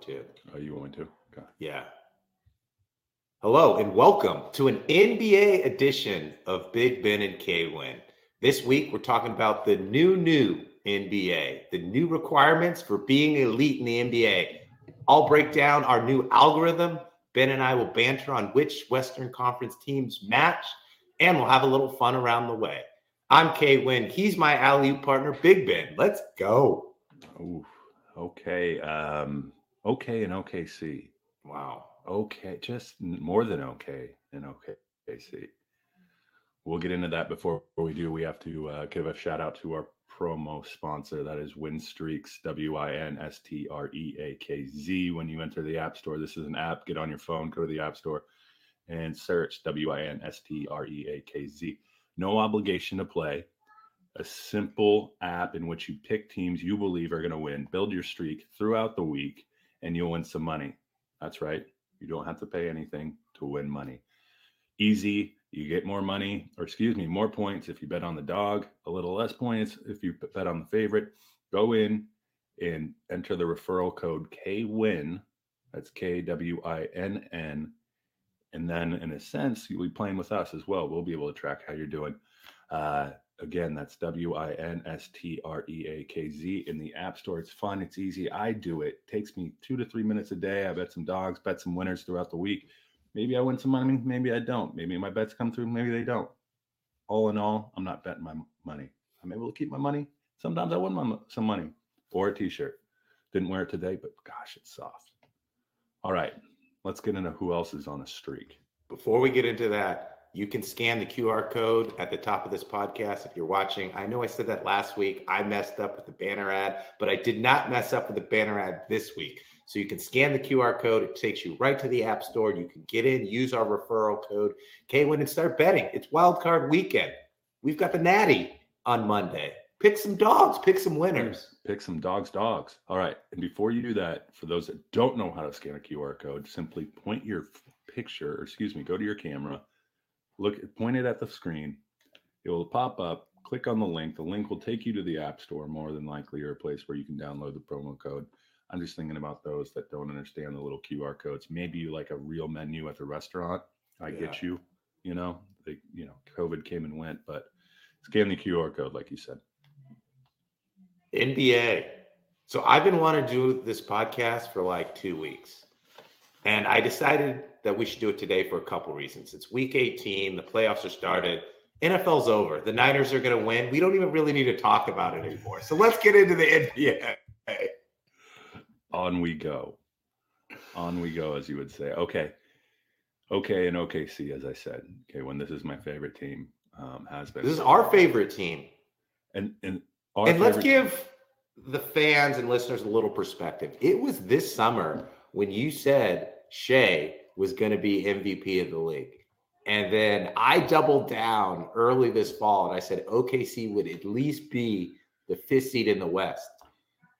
too. Oh, you want me to? Okay. Yeah. Hello and welcome to an NBA edition of Big Ben and K Win. This week we're talking about the new new NBA, the new requirements for being elite in the NBA. I'll break down our new algorithm. Ben and I will banter on which Western Conference teams match, and we'll have a little fun around the way. I'm K Win. He's my alley partner, Big Ben. Let's go. Ooh, okay. Um, okay in OKC. Wow. Okay, just more than okay in OKC. We'll get into that before we do. We have to uh, give a shout out to our promo sponsor. That is Winstreakz, W I N S T R E A K Z. When you enter the App Store, this is an app. Get on your phone, go to the App Store, and search W I N S T R E A K Z. No obligation to play. A simple app in which you pick teams you believe are going to win, build your streak throughout the week, and you'll win some money. That's right. You don't have to pay anything to win money. Easy. You get more money, or excuse me, more points if you bet on the dog, a little less points if you bet on the favorite. Go in and enter the referral code KWIN. That's K W I N N. And then, in a sense, you'll be playing with us as well. We'll be able to track how you're doing. Uh, again, that's W I N S T R E A K Z in the App Store. It's fun, it's easy. I do it. it. Takes me two to three minutes a day. I bet some dogs, bet some winners throughout the week. Maybe I win some money, maybe I don't. Maybe my bets come through, maybe they don't. All in all, I'm not betting my money. I'm able to keep my money. Sometimes I win my, some money or a t shirt. Didn't wear it today, but gosh, it's soft. All right, let's get into who else is on a streak. Before we get into that, you can scan the QR code at the top of this podcast if you're watching. I know I said that last week. I messed up with the banner ad, but I did not mess up with the banner ad this week. So you can scan the QR code. It takes you right to the App Store. You can get in, use our referral code, Kwin, and start betting. It's wild card weekend. We've got the Natty on Monday. Pick some dogs, pick some winners. Pick some dogs, dogs. All right. And before you do that, for those that don't know how to scan a QR code, simply point your picture, or excuse me, go to your camera look point it at the screen. It will pop up click on the link. The link will take you to the app store more than likely or a place where you can download the promo code. I'm just thinking about those that don't understand the little qr codes. Maybe you like a real menu at the restaurant. I yeah. get you you know? They you know covid came and went but scan the qr code like you said. Nba so i've been wanting to do this podcast for like two weeks and I decided that we should do it today for a couple reasons. It's week 18, the playoffs are started. NFL's over. The Niners are going to win. We don't even really need to talk about it anymore. So let's get into the NBA. On we go. On we go, as you would say. Okay. Okay, and OKC, as I said. Okay, when this is my favorite team, um, has been. This is our favorite team. And and and let's give the fans and listeners a little perspective. It was this summer when you said Shai was going to be MVP of the league. And then I doubled down early this fall and I said OKC would at least be the fifth seed in the West.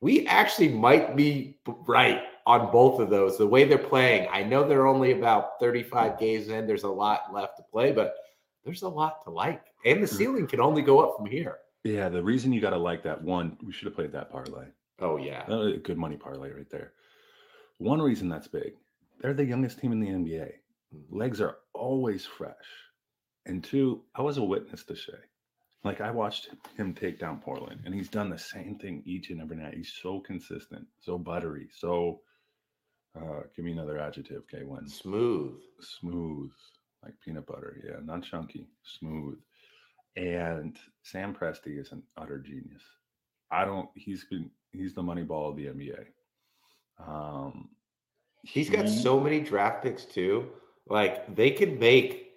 We actually might be right on both of those. The way they're playing, I know they're only about 35 games in. There's a lot left to play, but there's a lot to like. And the mm. ceiling can only go up from here. Yeah, the reason you got to like that one, we should have played that parlay. Oh, yeah. good money parlay right there. One reason that's big, they're the youngest team in the NBA. Legs are always fresh. And two, I was a witness to Shai. Like I watched him take down Portland, and he's done the same thing each and every night. He's so consistent, so buttery, so uh give me another adjective, K one. Smooth. Smooth. Like peanut butter. Yeah, not chunky, smooth. And Sam Presti is an utter genius. I don't he's been he's the money ball of the NBA. Um, he's got he, so many draft picks too. Like they could make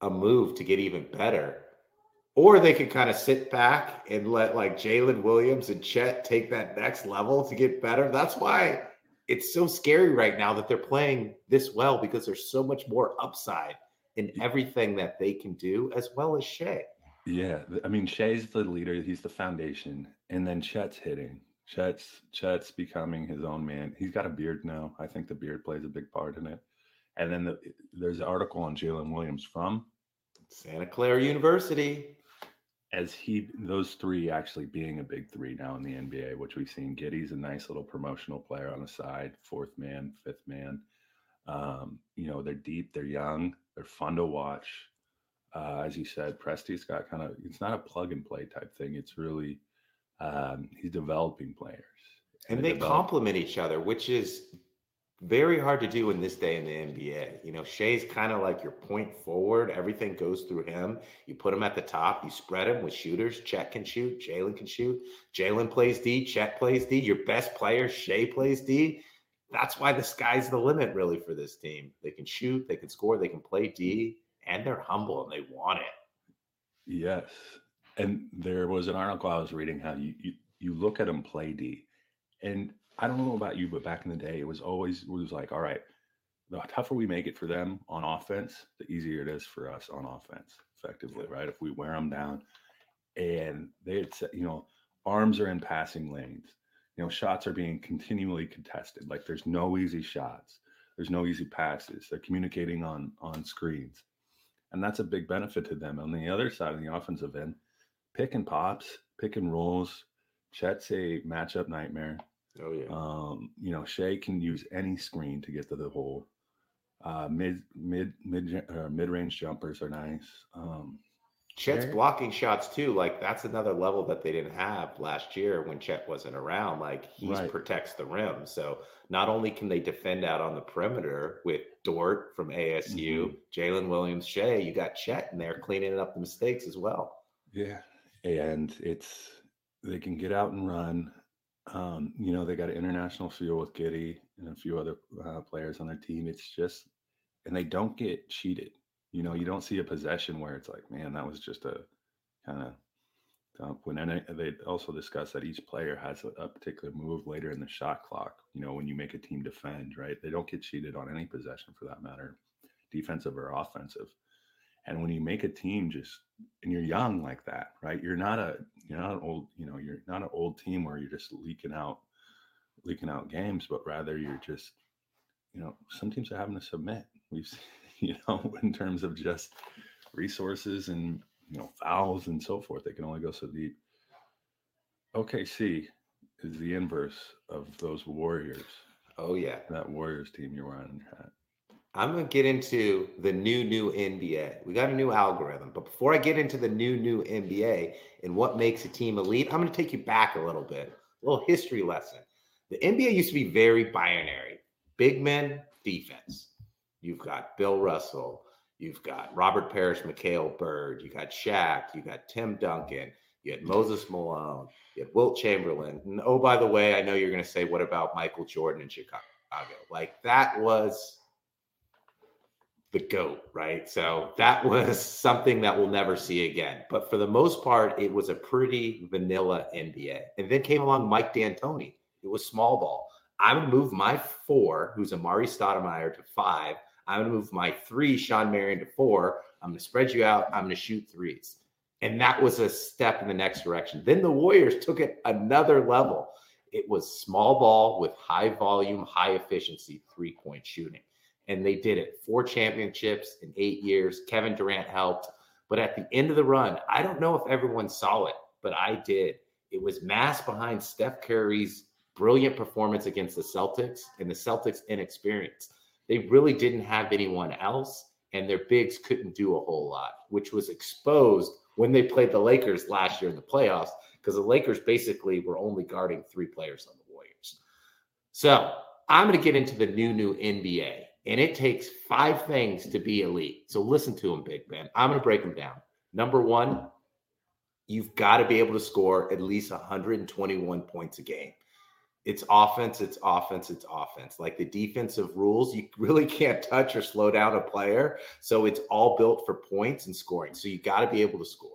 a move to get even better, or they could kind of sit back and let like Jalen Williams and Chet take that next level to get better. That's why it's so scary right now that they're playing this well because there's so much more upside in everything that they can do, as well as Shai. Yeah, I mean Shai's the leader; he's the foundation, and then Chet's hitting. Chet's Chet's becoming his own man. He's got a beard now. I think the beard plays a big part in it. And then the, there's an article on Jalen Williams from Santa Clara University. as he those three actually being a big three now in the NBA, which we've seen. Giddey's a nice little promotional player on the side, fourth man, fifth man. Um, you know, they're deep, they're young, they're fun to watch. Uh, as you said, Presti's got kind of it's not a plug and play type thing. It's really um, he's developing players, and, and they complement each other, which is very hard to do in this day in the NBA. You know, Shai's kind of like your point forward. Everything goes through him. You put him at the top. You spread him with shooters. Chet can shoot. Jalen can shoot. Jalen plays D. Chet plays D. Your best player, Shai, plays D. That's why the sky's the limit, really, for this team. They can shoot. They can score. They can play D, and they're humble and they want it. Yes, and there was an article I was reading how you you, you look at them play D, and I don't know about you, but back in the day, it was always it was like, all right, the tougher we make it for them on offense, the easier it is for us on offense, effectively, right? If we wear them down, and they, you know, arms are in passing lanes, you know, shots are being continually contested. Like there's no easy shots, there's no easy passes. They're communicating on on screens, and that's a big benefit to them. On the other side of the offensive end, pick and pops, pick and rolls. Chet's a matchup nightmare. Oh yeah. Um, you know, Shai can use any screen to get to the hole. Uh, mid mid mid uh, mid range jumpers are nice. Um, Chet's blocking shots too. Like that's another level that they didn't have last year when Chet wasn't around. Like he right. protects the rim. So not only can they defend out on the perimeter with Dort from ASU, mm-hmm. Jalen Williams, Shai, you got Chet in there cleaning up the mistakes as well. Yeah, and it's they can get out and run. Um, you know, they got an international feel with Giddey and a few other uh, players on their team. It's just, and they don't get cheated. You know, you don't see a possession where it's like, man, that was just a kind of dump. When they also discuss that each player has a, a, particular move later in the shot clock. You know, when you make a team defend, right? They don't get cheated on any possession for that matter, defensive or offensive. And when you make a team just and you're young like that, right? You're not a you're not an old, you know, you're not an old team where you're just leaking out leaking out games, but rather you're just, you know, some teams are having to submit. We've you know, in terms of just resources and you know, fouls and so forth. They can only go so deep. OKC is the inverse of those Warriors. Oh yeah. That Warriors team you're wearing your hat. I'm going to get into the new, new NBA. We got a new algorithm. But before I get into the new, new NBA and what makes a team elite, I'm going to take you back a little bit, a little history lesson. The NBA used to be very binary big men, defense. You've got Bill Russell. You've got Robert Parish, McHale Bird. You got Shaq. You got Tim Duncan. You had Moses Malone. You had Wilt Chamberlain. And oh, by the way, I know you're going to say, what about Michael Jordan in Chicago? Like that was the goat, right? So that was something that we'll never see again. But for the most part, it was a pretty vanilla NBA. And then came along Mike D'Antoni. It was small ball. I'm to move my four, who's Amar'e Stoudemire, to five. I'm going to move my three, Shawn Marion, to four. I'm going to spread you out. I'm going to shoot threes. And that was a step in the next direction. Then the Warriors took it another level. It was small ball with high volume, high efficiency three point shooting and they did it. Four championships in eight years. Kevin Durant helped. But at the end of the run, I don't know if everyone saw it, but I did. It was mass behind Steph Curry's brilliant performance against the Celtics and the Celtics' inexperience. They really didn't have anyone else, and their bigs couldn't do a whole lot, which was exposed when they played the Lakers last year in the playoffs, because the Lakers basically were only guarding three players on the Warriors. So I'm going to get into the new, new NBA. And it takes five things to be elite. So listen to them, Big Ben. I'm going to break them down. Number one, you've got to be able to score at least 121 points a game. It's offense, it's offense, it's offense. Like the defensive rules, you really can't touch or slow down a player. So it's all built for points and scoring. So you got to be able to score.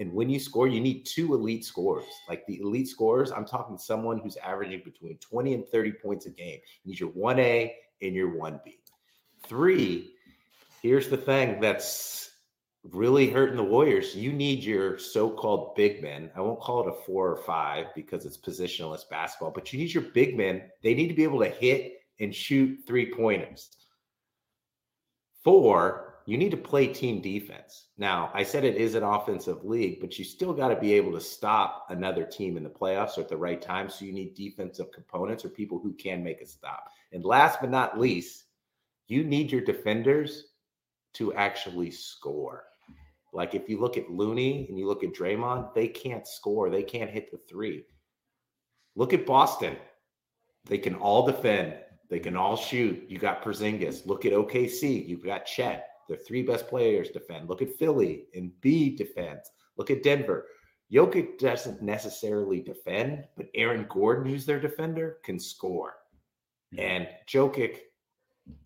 And when you score, you need two elite scorers. Like the elite scorers, I'm talking someone who's averaging between 20 and 30 points a game. You need your 1A and your 1B. Three, here's the thing that's really hurting the Warriors. You need your so-called big men. I won't call it a four or five because it's positionless basketball, but you need your big men. They need to be able to hit and shoot three pointers. Four, you need to play team defense. Now, I said it is an offensive league, but you still got to be able to stop another team in the playoffs or at the right time. So you need defensive components or people who can make a stop. And last but not least, you need your defenders to actually score. Like if you look at Looney and you look at Draymond, they can't score. They can't hit the three. Look at Boston. They can all defend. They can all shoot. You got Porzingis. Look at OKC. You've got Chet. The three best players defend. Look at Philly and B defense. Look at Denver. Jokic doesn't necessarily defend, but Aaron Gordon, who's their defender, can score. Hmm. And Jokic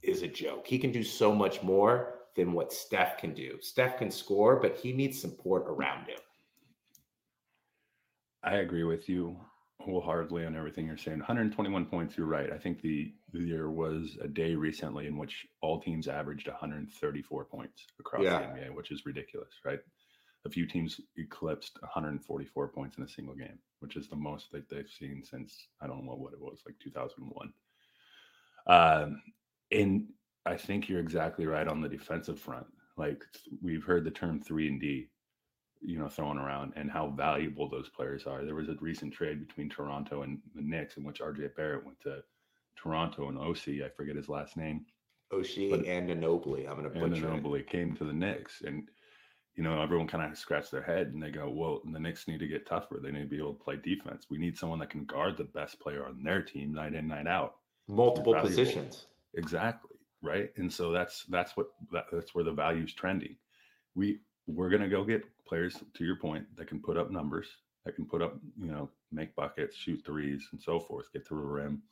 is a joke. He can do so much more than what Steph can do. Steph can score, but he needs support around him. I agree with you wholeheartedly on everything you're saying. 121 points, you're right. I think the there was a day recently in which all teams averaged 134 points across yeah. the NBA, which is ridiculous, right? A few teams eclipsed 144 points in a single game, which is the most that they've seen since I don't know what it was, like 2001. Um, and I think you're exactly right on the defensive front. Like we've heard the term three and D, you know, thrown around and how valuable those players are. There was a recent trade between Toronto and the Knicks in which RJ Barrett went to Toronto and OG, I forget his last name. Oshie and Anunoby. I'm going to put Anunoby came to the Knicks, and you know everyone kind of scratched their head and they go, "Well, the Knicks need to get tougher. They need to be able to play defense. We need someone that can guard the best player on their team night in, night out, multiple positions." Exactly right, and so that's that's what that, that's where the value's trending. We we're going to go get players to your point that can put up numbers, that can put up you know make buckets, shoot threes, and so forth, get to the rim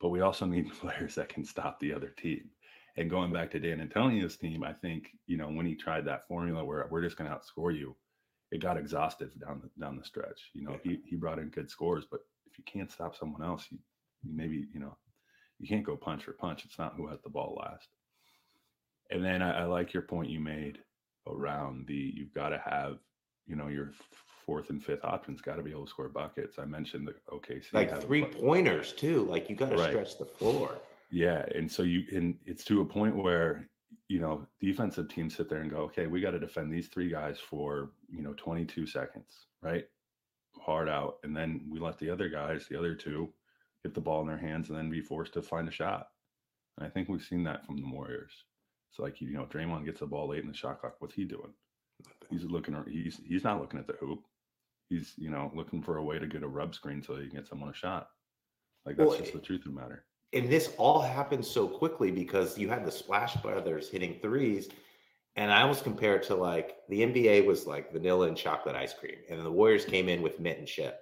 but we also need players that can stop the other team. And going back to D'Antoni's team, I think you know when he tried that formula where we're just going to outscore you, it got exhaustive down the down the stretch. You know, he he brought in good scores, but if you can't stop someone else, you, you maybe you know you can't go punch for punch. It's not who has the ball last. And then I, I like your point you made around the you've got to have you know your fourth and fifth options got to be able to score buckets. I mentioned the OKC like three pointers too. Like you got to right. stretch the floor. Yeah, and so you and it's to a point where you know defensive teams sit there and go, okay, we got to defend these three guys for you know 22 seconds, right? Hard out, and then we let the other guys, the other two, get the ball in their hands and then be forced to find a shot. And I think we've seen that from the Warriors. It's like you know, Draymond gets the ball late in the shot clock. What's he doing? He's looking. He's he's not looking at the hoop he's you know looking for a way to get a rub screen so he can get someone a shot. Like that's well, just the eh, truth of the matter. And this all happened so quickly because you had the Splash Brothers hitting threes, and I almost compare it to like the NBA was like vanilla and chocolate ice cream, and the Warriors came in with mint and chip,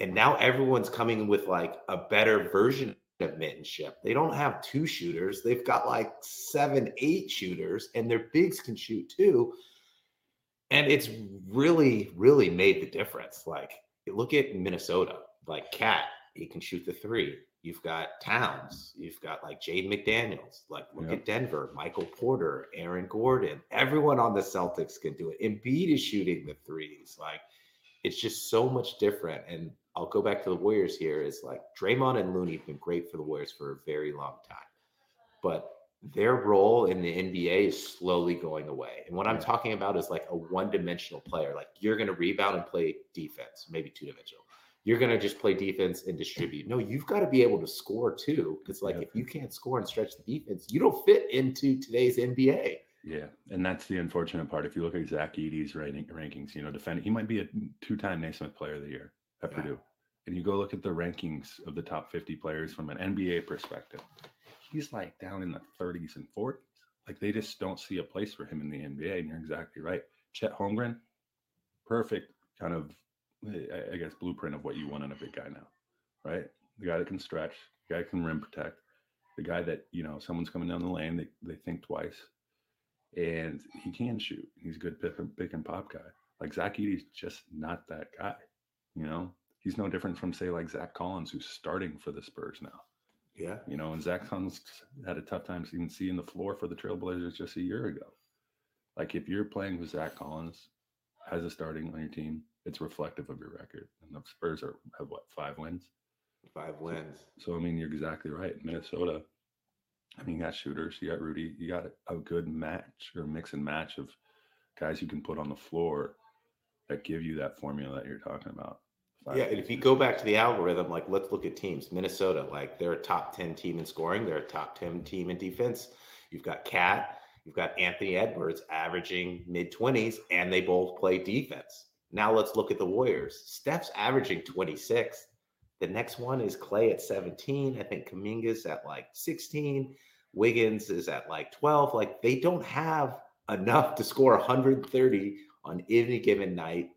and now everyone's coming with like a better version of chip. They don't have two shooters; they've got like seven, eight shooters, and their bigs can shoot too and it's really, really made the difference. Like, look at Minnesota, like KAT, he can shoot the three. You've got Towns, you've got like Jaden McDaniels. Like, look yep. at Denver, Michael Porter, Aaron Gordon. Everyone on the Celtics can do it. Embiid is shooting the threes. Like, it's just so much different. And I'll go back to the Warriors here. Is like Draymond and Looney have been great for the Warriors for a very long time, but their role in the NBA is slowly going away. And what I'm talking about is like a one dimensional player. Like you're going to rebound and play defense, maybe two dimensional. You're going to just play defense and distribute. No, you've got to be able to score too. Because like if you can't score and stretch the defense, you don't fit into today's NBA. Yeah, and that's the unfortunate part. If you look at Zach ranking, rankings, you know, defending, he might be a two-time Naismith Player of the Year at yeah. Purdue. And you go look at the rankings of the top 50 players from an NBA perspective he's like down in the 30s and 40s. Like they just don't see a place for him in the NBA. And you're exactly right. Chet Holmgren, perfect kind of, I guess, blueprint of what you want in a big guy now, right? The guy that can stretch, the guy that can rim protect, the guy that, you know, someone's coming down the lane, they, they think twice. And he can shoot. He's a good pick, pick and pop guy. Like Zach Edey's just not that guy, you know? He's no different from, say, like Zach Collins, who's starting for the Spurs now yeah. You know, and Zach Collins had a tough time even seeing the floor for the Trailblazers just a year ago. Like if you're playing with Zach Collins as a starting on your team, it's reflective of your record. And the Spurs are have what five wins? Five wins. So, so I mean, you're exactly right. Minnesota, I mean, you got shooters, you got Rudy, you got a good match or mix and match of guys you can put on the floor that give you that formula that you're talking about. Yeah, and if you go back to the algorithm, like let's look at teams. Minnesota, like they're a top 10 team in scoring, they're a top 10 team in defense. You've got KAT, you've got Anthony Edwards averaging mid 20s, and they both play defense. Now let's look at the Warriors. Steph's averaging 26. The next one is Klay at 17. I think Kuminga's at like 16. Wiggins is at like 12. Like they don't have enough to score 130 on any given night.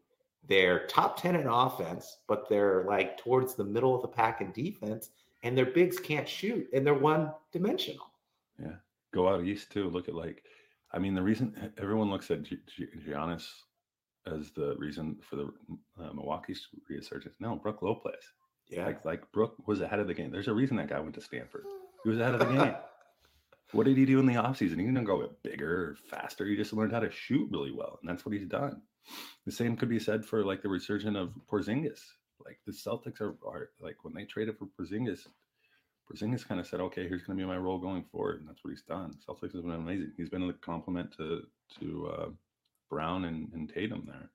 They're top 10 in offense, but they're like towards the middle of the pack in defense, and their bigs can't shoot and they're one dimensional. Yeah. Go out east too. Look at like, I mean, the reason everyone looks at G- G- Giannis as the reason for the uh, Milwaukee's resurgence. No, Brook Lopez. Yeah. Like, like Brook was ahead of the game. There's a reason that guy went to Stanford. He was ahead of the game. what did he do in the offseason? He didn't go bigger or faster. He just learned how to shoot really well. And that's what he's done. The same could be said for like the resurgence of Porzingis. Like the Celtics are, are like when they traded for Porzingis, Porzingis kind of said, okay, here's going to be my role going forward. And that's what he's done. Celtics has been amazing. He's been a compliment to, to uh, Brown and, and Tatum there.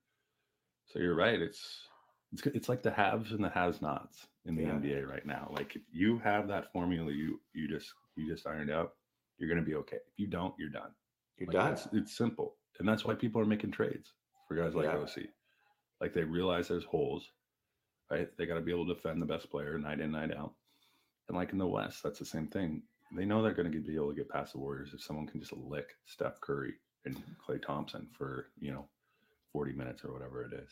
So you're right. It's it's it's like the haves and the has-nots in the yeah. NBA right now. Like if you have that formula, you you just you just ironed out. You're going to be okay. If you don't, you're done. You're like done. It's, it's, simple, and that's why people are making trades for guys like yeah. OG. Like they realize there's holes, right? They got to be able to defend the best player night in night out. And like in the West, that's the same thing. They know they're going to be able to get past the Warriors if someone can just lick Steph Curry and Klay Thompson for you know 40 minutes or whatever it is.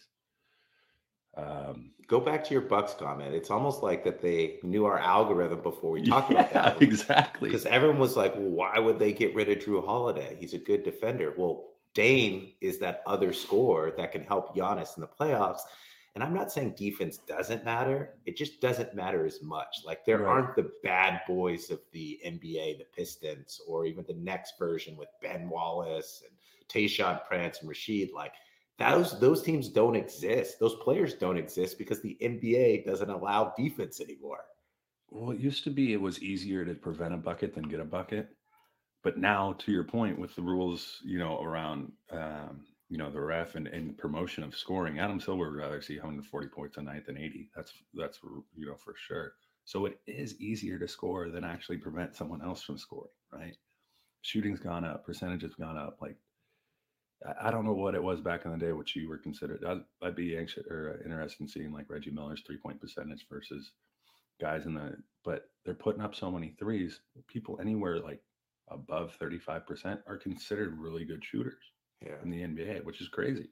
Um, Go back to your Bucks comment. It's almost like that they knew our algorithm before we talked yeah, about that. Exactly. Because everyone was like, well, why would they get rid of Jrue Holiday? He's a good defender. Well, Dame is that other scorer that can help Giannis in the playoffs. And I'm not saying defense doesn't matter. It just doesn't matter as much. Like there right. aren't the bad boys of the NBA, the Pistons, or even the next version with Ben Wallace and Tayshaun Prince and Rasheed. Like those those teams don't exist. Those players don't exist because the NBA doesn't allow defense anymore. Well, it used to be it was easier to prevent a bucket than get a bucket, but now, to your point, with the rules, you know, around um, you know the ref and, and promotion of scoring, Adam Silver would rather see 140 points a night than 80. That's that's you know for sure. So it is easier to score than actually prevent someone else from scoring, right? Shooting's gone up, percentage has gone up. Like I don't know what it was back in the day, which you were considered. I'd, I'd be anxious or interested in seeing like Reggie Miller's three point percentage versus guys in the, but they're putting up so many threes. People anywhere like above 35% are considered really good shooters yeah. in the NBA, which is crazy.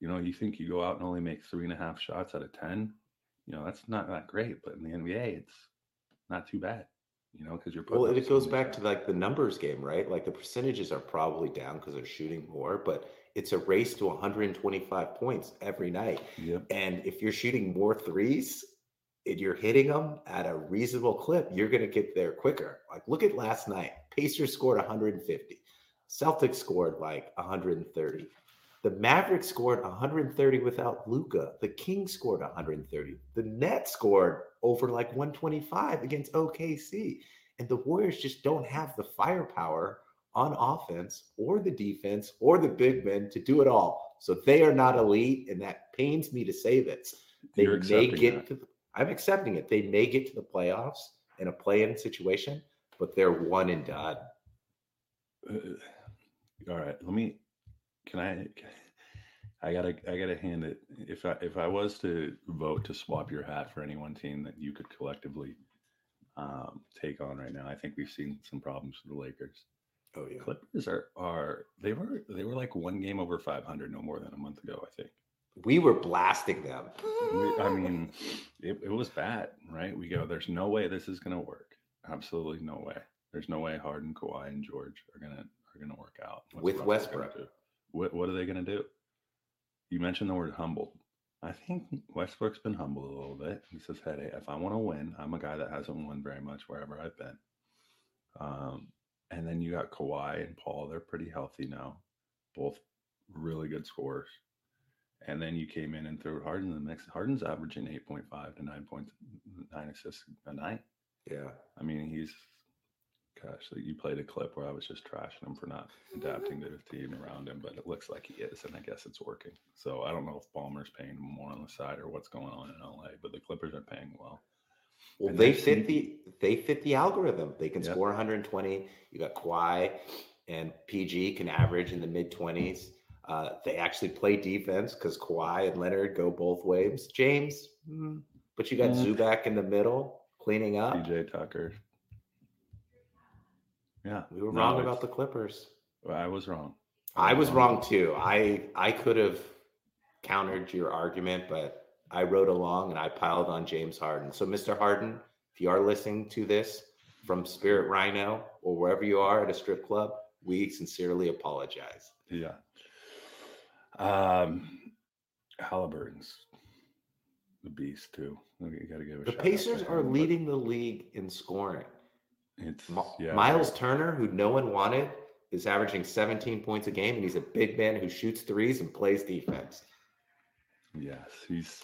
You know, you think you go out and only make three and a half shots out of 10, you know, that's not that great, but in the NBA, it's not too bad you know, because you're putting well, it goes back to like the numbers game, right? Like the percentages are probably down because they're shooting more, but it's a race to 125 points every night. Yep. And if you're shooting more threes and you're hitting them at a reasonable clip, you're going to get there quicker. Like look at last night. Pacers scored 150. Celtics scored like 130. The Mavericks scored 130 without Luka. The Kings scored 130. The Nets scored over like 125 against OKC. And the Warriors just don't have the firepower on offense or the defense or the big men to do it all. So they are not elite, and that pains me to say this. They may get that. to the, I'm accepting it. They may get to the playoffs in a play-in situation, but they're one and done. Uh, all right, let me can I? I gotta, I gotta hand it. If I, if I was to vote to swap your hat for any one team that you could collectively um, take on right now, I think we've seen some problems with the Lakers. Oh yeah, Clippers are are they were they were like one game over 500 no more than a month ago. I think we were blasting them. I mean, it, it was bad, right? We go, there's no way this is gonna work. Absolutely no way. There's no way Harden, Kawhi, and George are gonna are gonna work out What's with Westbrook. What what are they going to do? You mentioned the word humbled. I think Westbrook's been humbled a little bit. He says, "Hey, if I want to win, I'm a guy that hasn't won very much wherever I've been." Um, and then you got Kawhi and Paul. They're pretty healthy now, both really good scorers. And then you came in and threw Harden in the mix. Harden's averaging 8.5 to 9.9 assists a night. Yeah. I mean, he's gosh, like you played a clip where I was just trashing him for not adapting to the team around him, but it looks like he is, and I guess it's working. So I don't know if Ballmer's paying more on the side or what's going on in LA, but the Clippers are paying well. Well, And they fit the they fit the algorithm. They can Yep. score 120. You got Kawhi and PG can average in the mid 20s. Uh, they actually play defense because Kawhi and Leonard go both ways. James, mm, but you got Mm. Zubac in the middle cleaning up. PJ Tucker. Yeah, We were no, wrong about the Clippers. I was wrong. I was wrong too. I I could have countered your argument, but I rode along and I piled on James Harden. So, Mr. Harden, if you are listening to this from Spearmint Rhino or wherever you are at a strip club, we sincerely apologize. Yeah. Um, Halliburton's the beast too. You got to give The shout out to Pacers are him, leading the league in scoring. It's yeah, Miles Turner, who no one wanted, is averaging 17 points a game, and he's a big man who shoots threes and plays defense. Yes, he's.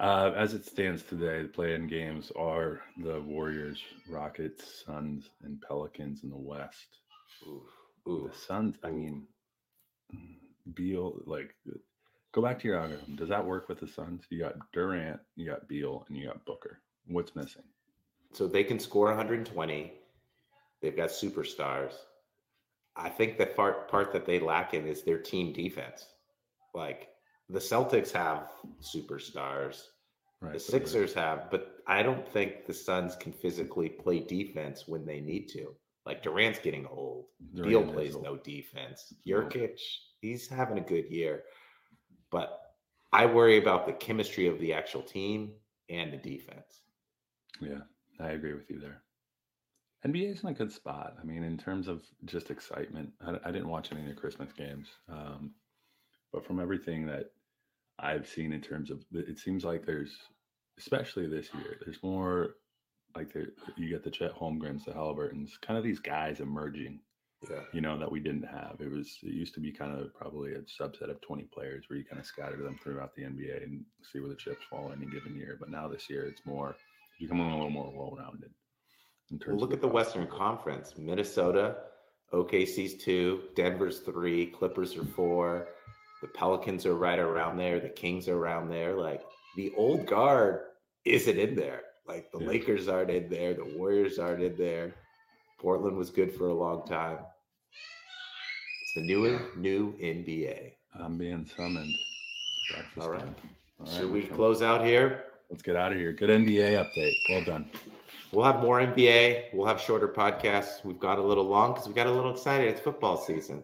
Uh, as it stands today, the play-in games are the Warriors, Rockets, Suns, and Pelicans in the West. Ooh, ooh. The Suns, I mean, Beal, like, go back to your algorithm. Does that work with the Suns? You got Durant, you got Beal, and you got Booker. What's missing? So they can score 120. They've got superstars. I think the part part that they lack in is their team defense. Like the Celtics have superstars, Right. the Sixers have, but I don't think the Suns can physically play defense when they need to. Like Durant's getting old. Durant Beal plays old. no defense. No. Nurkic, he's having a good year, but I worry about the chemistry of the actual team and the defense. Yeah, I agree with you there. NBA is in a good spot. I mean, in terms of just excitement, I, I didn't watch any of the Christmas games, um, but from everything that I've seen in terms of, it seems like there's, especially this year, there's more like there, you get the Chet Holmgrens, the Halliburtons, kind of these guys emerging, Yeah. you know, that we didn't have. It was it used to be kind of probably a subset of 20 players where you kind of scatter them throughout the NBA and see where the chips fall any given year. But now this year, it's more becoming a little more well-rounded. In Well, look of at the. Western Conference. Minnesota, OKC's two, Denver's three, Clippers are four. The Pelicans are right around there. The Kings are around there. Like the old guard isn't in there. Like the Yeah. Lakers aren't in there. The Warriors aren't in there. Portland was good for a long time. It's the new new NBA. I'm being summoned. It's breakfast All right. Should we close out here? Let's get out of here. Good NBA update. Well done. We'll have more NBA. We'll have shorter podcasts. We've got a little long because we got a little excited. It's football season.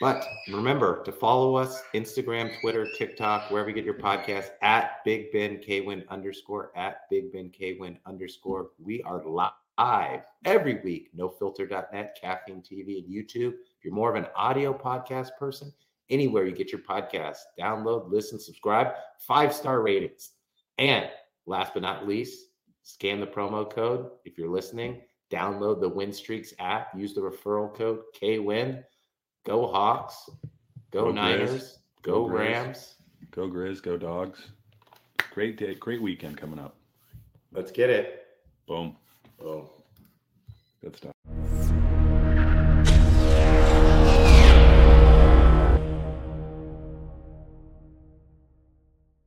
But remember to follow us Instagram, Twitter, TikTok, wherever you get your podcast at Big Ben Kwin underscore at Big Ben Kwin underscore. We are live every week. NoFilter.net, Caffeine TV, and YouTube. If you're more of an audio podcast person, anywhere you get your podcast, download, listen, subscribe, five star ratings. And last but not least, scan the promo code if you're listening. Download the Winstreakz app. Use the referral code KWIN. Go Hawks. Go, Go Grizz. Niners. Go, Go Grizz. Rams. Go Grizz. Go Dogs. Great day. Great weekend coming up. Let's get it. Boom. Oh. Good stuff.